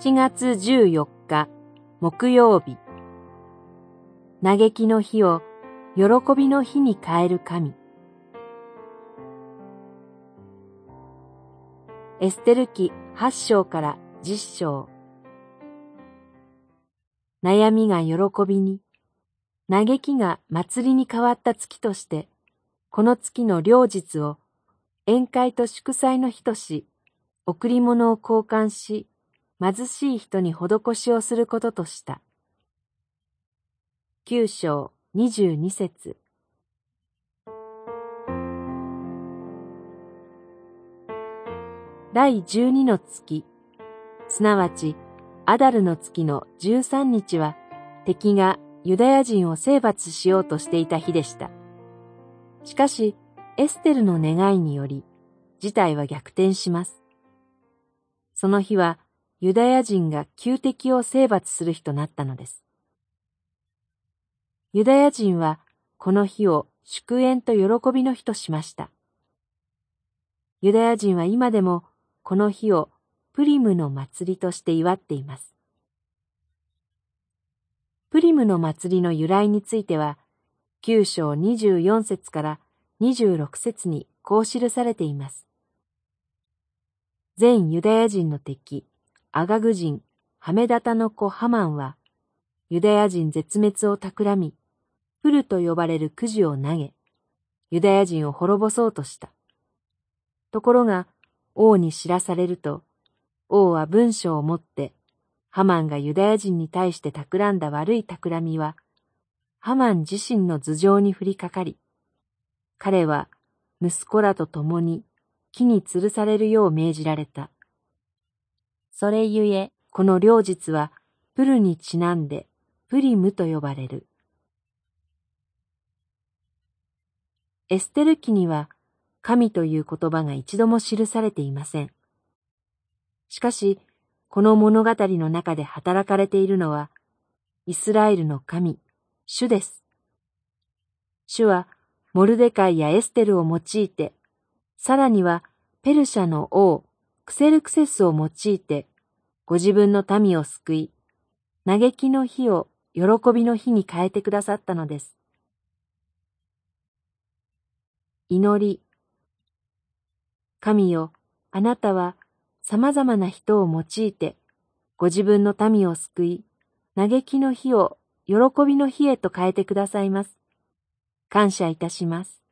7月14日木曜日。嘆きの日を喜びの日に変える神。エステル記8章から10章。悩みが喜びに嘆きが祭りに変わった月としてこの月の両日を宴会と祝祭の日とし贈り物を交換し貧しい人に施しをすることとした。九章二十二節第十二の月、すなわちアダルの月の十三日は敵がユダヤ人を征伐しようとしていた日でした。しかし、エステルの願いにより、事態は逆転します。その日は、ユダヤ人が旧敵を征伐する日となったのです。ユダヤ人はこの日を祝宴と喜びの日としました。ユダヤ人は今でもこの日をプリムの祭りとして祝っています。プリムの祭りの由来については、九章二十四節から二十六節にこう記されています。全ユダヤ人の敵、アガグ人、ハメダタの子ハマンは、ユダヤ人絶滅を企み、フルと呼ばれるくじを投げ、ユダヤ人を滅ぼそうとした。ところが、王に知らされると、王は文書を持って、ハマンがユダヤ人に対して企んだ悪い企みは、ハマン自身の頭上に降りかかり、彼は息子らと共に木に吊るされるよう命じられた。それゆえ、この両日は、プルにちなんで、プリムと呼ばれる。エステル記には、神という言葉が一度も記されていません。しかし、この物語の中で働かれているのは、イスラエルの神、主です。主は、モルデカイやエステルを用いて、さらには、ペルシャの王、クセルクセスを用いて、ご自分の民を救い、嘆きの日を喜びの日に変えてくださったのです。祈り。神よ、あなたは様々な人を用いて、ご自分の民を救い、嘆きの日を喜びの日へと変えてくださいます。感謝いたします。